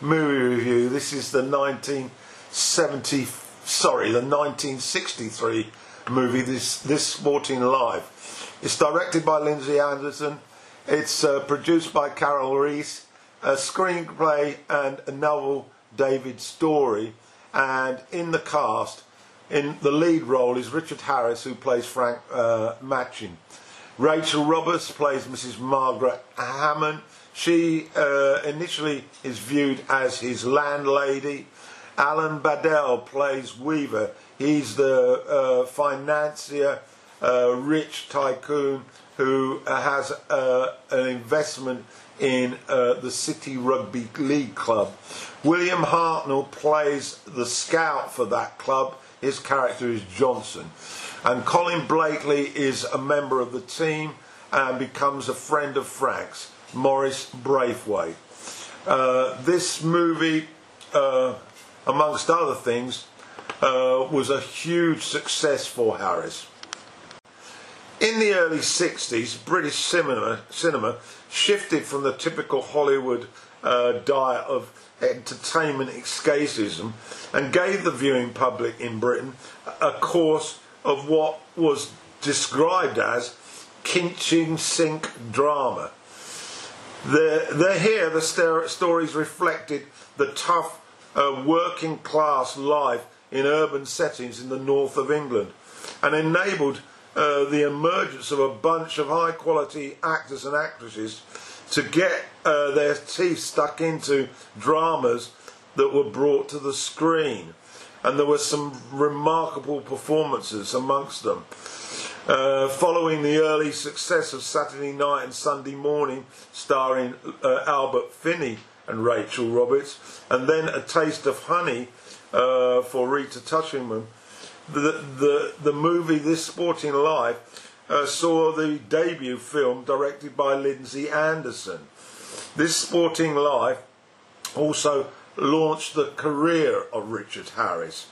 movie review. This is the 1970, sorry, the 1963 movie, This, this Sporting Life. It's directed by Lindsay Anderson. It's uh, produced by Karel Reisz. A screenplay and a novel, David Storey. And in the cast, in the lead role is Richard Harris, who plays Frank uh. Rachel Roberts plays Mrs. Margaret Hammond. She uh, initially is viewed as his landlady. Alan Badel plays Weaver. He's the uh, financier, uh, rich tycoon who has uh, an investment in uh, the City Rugby League club. William Hartnell plays the scout for that club. His character is Johnson. And Colin Blakely is a member of the team and becomes a friend of Frank's, Maurice Braithwaite. Uh, this movie, uh, amongst other things, uh, was a huge success for Harris. In the early 60s, British cinema, cinema shifted from the typical Hollywood uh, diet of entertainment escapism and gave the viewing public in Britain a course of what was described as kitchen sink drama. The, the, here, the stories reflected the tough uh, working class life in urban settings in the north of England and enabled uh, the emergence of a bunch of high quality actors and actresses to get uh, their teeth stuck into dramas that were brought to the screen. And there were some remarkable performances amongst them. Uh, following the early success of Saturday Night and Sunday Morning, starring uh, Albert Finney and Rachel Roberts, and then A Taste of Honey uh, for Rita Tushingham, the, the, the movie This Sporting Life uh, saw the debut film directed by Lindsay Anderson. This Sporting Life also launched the career of Richard Harris.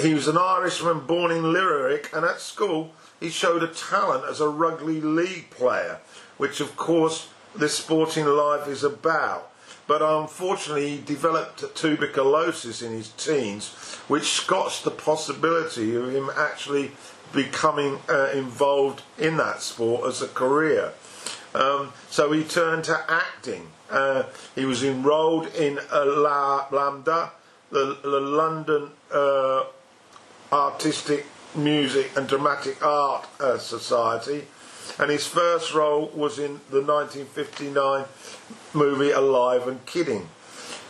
He was an Irishman born in Limerick, and at school he showed a talent as a rugby league player, which of course this sporting life is about but unfortunately he developed tuberculosis in his teens, which scotched the possibility of him actually becoming uh, involved in that sport as a career. Um, so he turned to acting. Uh, he was enrolled in uh, La LAMDA, the, the London uh, Artistic Music and Dramatic Art uh, Society, and his first role was in the 1959 movie Alive and Kidding.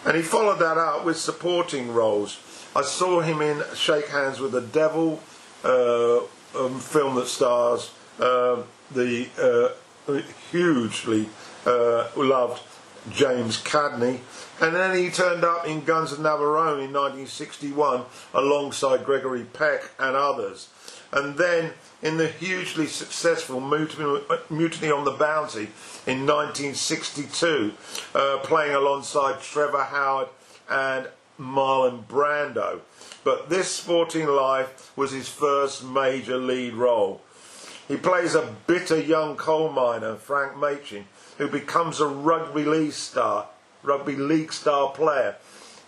And he followed that up with supporting roles. I saw him in Shake Hands with the Devil, uh, um, film that stars uh, the uh, hugely uh, loved James Cagney. And then he turned up in Guns of Navarone in 1961 alongside Gregory Peck and others. And then in the hugely successful Mutiny on the Bounty in 1962, uh, playing alongside Trevor Howard and Marlon Brando. But this Sporting Life was his first major lead role. He plays a bitter young coal miner, Frank Machin, who becomes a rugby league star, rugby league star player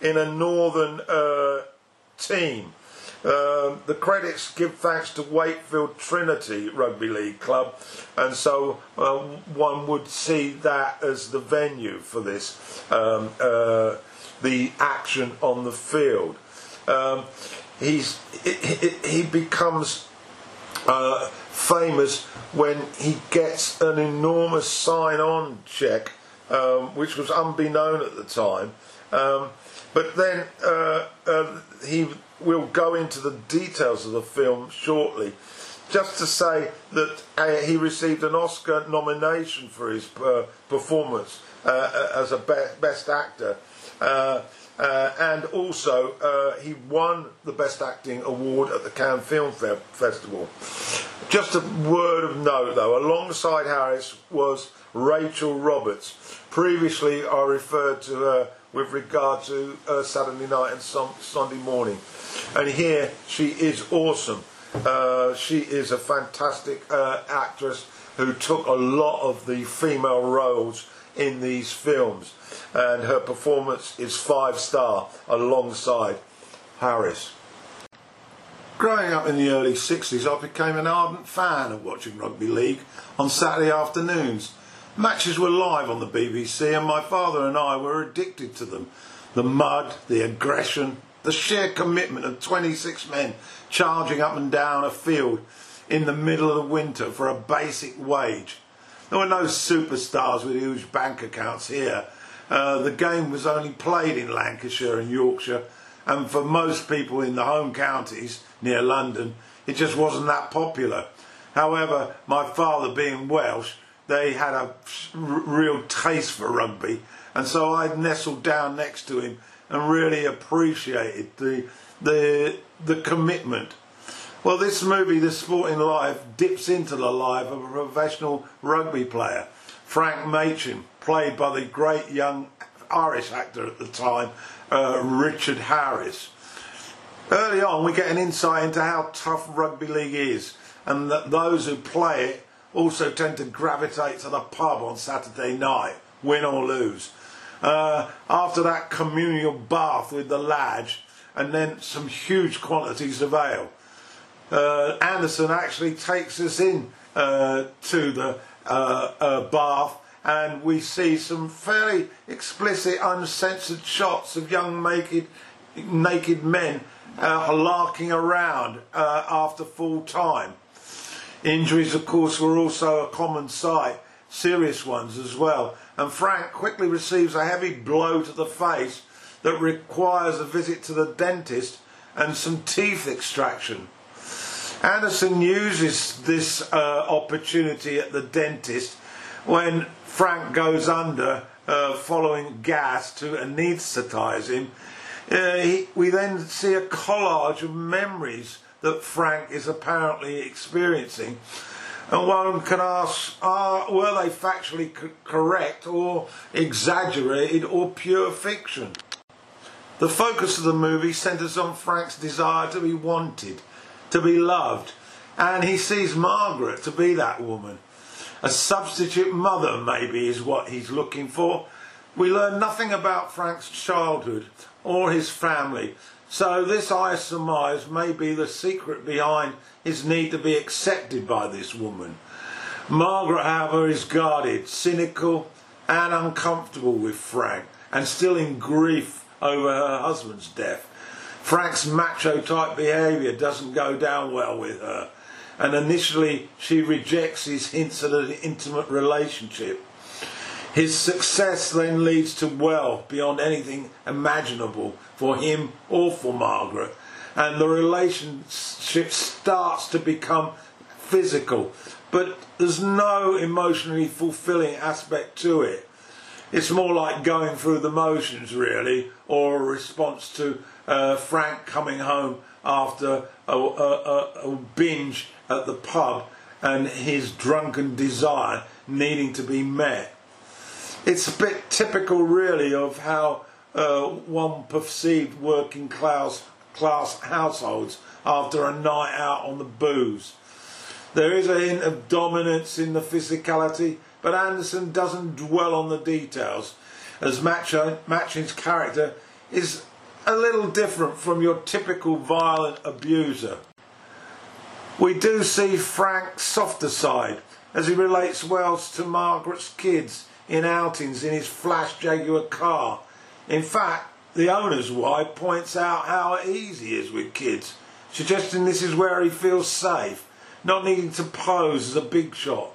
in a northern uh, team um, the credits give thanks to Wakefield Trinity Rugby League Club, and so uh, one would see that as the venue for this, um, uh, the action on the field. Um, he's, he, he becomes uh, famous when he gets an enormous sign on check, um, which was unbeknown at the time. Um, but then uh, uh, he will go into the details of the film shortly. Just to say that uh, he received an Oscar nomination for his uh, performance uh, uh, as a be- best actor. And also, he won the Best Acting Award at the Cannes Film Fe- Festival. Just a word of note, though, alongside Harris was Rachel Roberts. Previously, I referred to her with regard to uh, Saturday night and Sunday morning. And here she is awesome. Uh, she is a fantastic uh, actress who took a lot of the female roles in these films, and her performance is five star alongside Harris. Growing up in the early 60s, I became an ardent fan of watching rugby league on Saturday afternoons. Matches were live on the BBC, and my father and I were addicted to them. The mud, the aggression, the sheer commitment of 26 men charging up and down a field in the middle of the winter for a basic wage. There were no superstars with huge bank accounts here. Uh, the game was only played in Lancashire and Yorkshire, and for most people in the home counties near London, it just wasn't that popular. However, my father being Welsh, they had a real taste for rugby, and so I nestled down next to him and really appreciated the the the commitment. Well, this movie, The Sporting Life, dips into the life of a professional rugby player, Frank Machin, played by the great young Irish actor at the time, uh, Richard Harris. Early on, we get an insight into how tough rugby league is, and that those who play it also tend to gravitate to the pub on Saturday night, win or lose. Uh, after that communal bath with the lads, and then some huge quantities of ale. Uh, Anderson actually takes us in uh, to the uh, uh, bath and we see some fairly explicit, uncensored shots of young naked, naked men uh, larking around after full time. Injuries, of course, were also a common sight, serious ones as well. And Frank quickly receives a heavy blow to the face that requires a visit to the dentist and some teeth extraction. Anderson uses this uh, opportunity at the dentist when Frank goes under uh, following gas to anaesthetize him. Uh, he, we then see a collage of memories that Frank is apparently experiencing. And one can ask, are, were they factually correct or exaggerated or pure fiction? The focus of the movie centres on Frank's desire to be wanted, to be loved, and he sees Margaret to be that woman. A substitute mother, maybe, is what he's looking for. We learn nothing about Frank's childhood or his family, so this, I surmise, may be the secret behind his need to be accepted by this woman. Margaret, however, is guarded, cynical and uncomfortable with Frank, and still in grief over her husband's death. Frank's macho type behaviour doesn't go down well with her, and initially she rejects his hints at an intimate relationship. His success then leads to wealth beyond anything imaginable for him or for Margaret. And the relationship starts to become physical, but there's no emotionally fulfilling aspect to it. It's more like going through the motions, really, or a response to uh, Frank coming home after a, a, a binge at the pub and his drunken desire needing to be met it's a bit typical, really, of how uh, one perceived working class class households after a night out on the booze. There is a hint of dominance in the physicality, but Anderson doesn't dwell on the details, as Machin's character is a little different from your typical violent abuser. We do see Frank's softer side as he relates Wells to Margaret's kids in outings in his flash Jaguar car. In fact, the owner's wife points out how easy he is with kids, suggesting this is where he feels safe, not needing to pose as a big shot.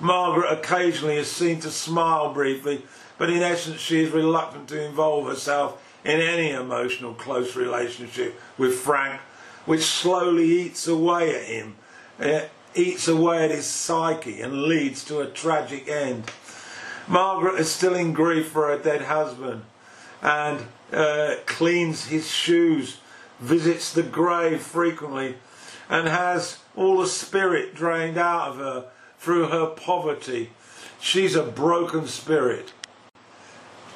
Margaret occasionally is seen to smile briefly, but in essence she is reluctant to involve herself in any emotional close relationship with Frank, which slowly eats away at him, it eats away at his psyche and leads to a tragic end. Margaret is still in grief for her dead husband and uh, cleans his shoes, visits the grave frequently, and has all the spirit drained out of her through her poverty. She's a broken spirit.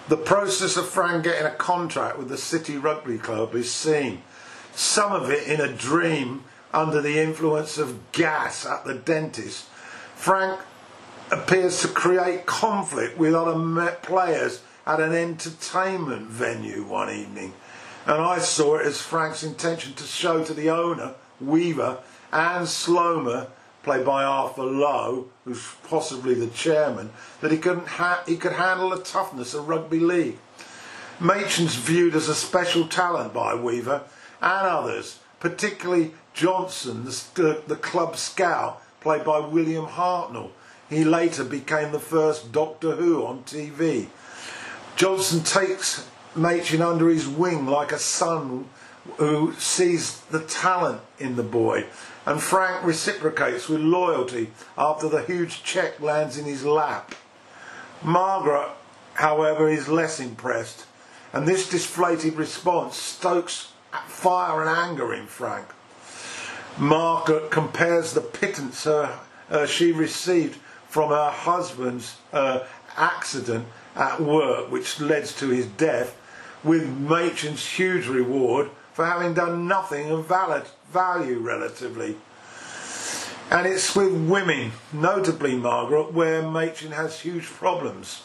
The process of Frank getting a contract with the City Rugby Club is seen, some of it in a dream under the influence of gas at the dentist. Frank appears to create conflict with other players at an entertainment venue one evening. And I saw it as Frank's intention to show to the owner, Weaver, and Slomer, played by Arthur Lowe, who's possibly the chairman, that he, couldn't ha- he could handle the toughness of rugby league. Machin's viewed as a special talent by Weaver and others, particularly Johnson, the, the club scout, played by William Hartnell. He later became the first Doctor Who on TV. Johnson takes Machin under his wing like a son who sees the talent in the boy, and Frank reciprocates with loyalty after the huge cheque lands in his lap. Margaret, however, is less impressed, and this deflated response stokes fire and anger in Frank. Margaret compares the pittance uh, uh, she received from her husband's uh, accident at work, which led to his death, with Machin's huge reward for having done nothing of valid value relatively. And it's with women, notably Margaret, where Machin has huge problems.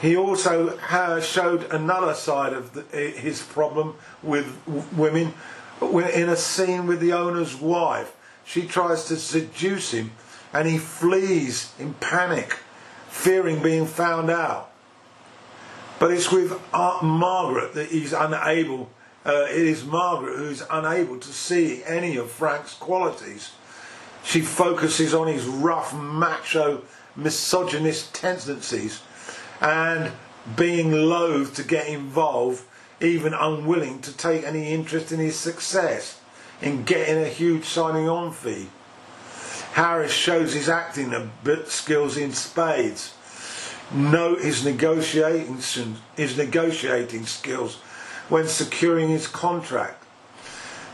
He also showed another side of the, his problem with women in a scene with the owner's wife. She tries to seduce him and he flees in panic, fearing being found out. But it's with Aunt Margaret that he's unable, uh, it is Margaret who's unable to see any of Frank's qualities. She focuses on his rough, macho, misogynist tendencies and being loath to get involved, even unwilling to take any interest in his success, in getting a huge signing on fee. Harris shows his acting skills in spades note his negotiating, his negotiating skills when securing his contract.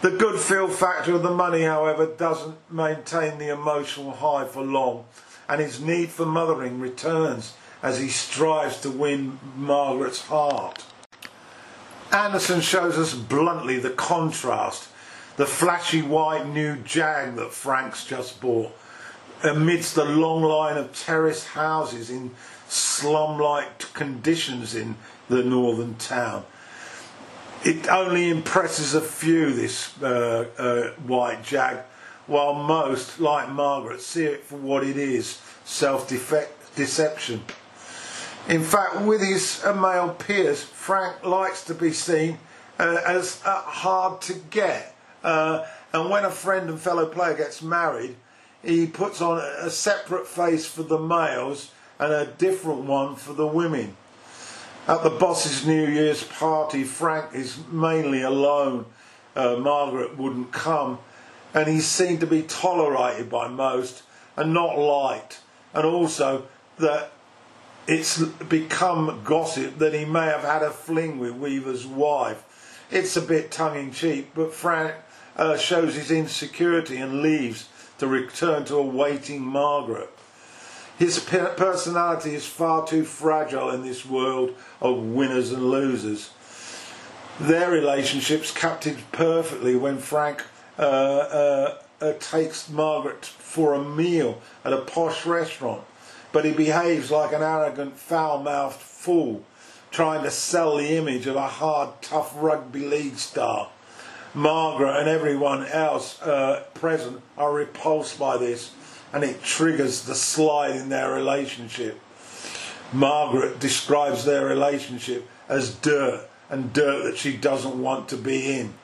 The good feel factor of the money, however, doesn't maintain the emotional high for long, and his need for mothering returns as he strives to win Margaret's heart. Anderson shows us bluntly the contrast, the flashy white new Jag that Frank's just bought, amidst the long line of terraced houses in slum-like conditions in the northern town. It only impresses a few, this uh, uh, white jag, while most, like Margaret, see it for what it is, self-deception. In fact, with his uh, male peers, Frank likes to be seen uh, as uh, hard to get. Uh, and when a friend and fellow player gets married, he puts on a separate face for the males and a different one for the women. At the boss's New Year's party, Frank is mainly alone. Uh, Margaret wouldn't come, and he's seen to be tolerated by most and not liked. And also that it's become gossip that he may have had a fling with Weaver's wife. It's a bit tongue in cheek, but Frank uh, shows his insecurity and leaves to return to awaiting Margaret. His personality is far too fragile in this world of winners and losers. Their relationship's captured perfectly when Frank uh, uh, uh, takes Margaret for a meal at a posh restaurant, but he behaves like an arrogant, foul-mouthed fool, trying to sell the image of a hard, tough rugby league star. Margaret and everyone else uh, present are repulsed by this and it triggers the slide in their relationship. Margaret describes their relationship as dirt and dirt that she doesn't want to be in.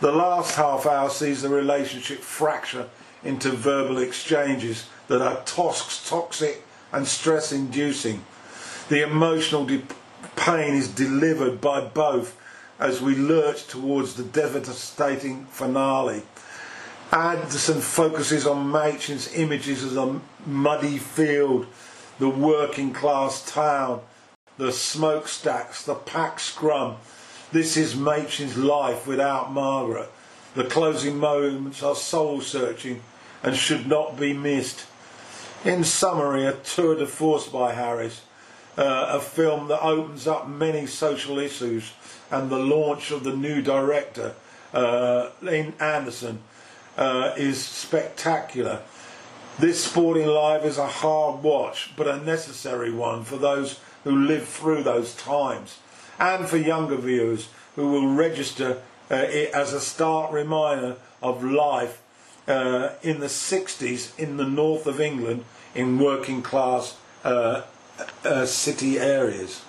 The last half hour sees the relationship fracture into verbal exchanges that are toxic and stress inducing. The emotional de- pain is delivered by both as we lurch towards the devastating finale. Anderson focuses on Machin's images of a muddy field, the working class town, the smokestacks, the pack scrum. This is Machin's life without Margaret. The closing moments are soul searching and should not be missed. In summary, a tour de force by Harris, uh, a film that opens up many social issues and the launch of the new director, uh, Anderson, uh, is spectacular. This sporting live is a hard watch, but a necessary one for those who lived through those times, and for younger viewers who will register uh, it as a stark reminder of life uh, in the 60s in the north of England in working class uh, uh, city areas.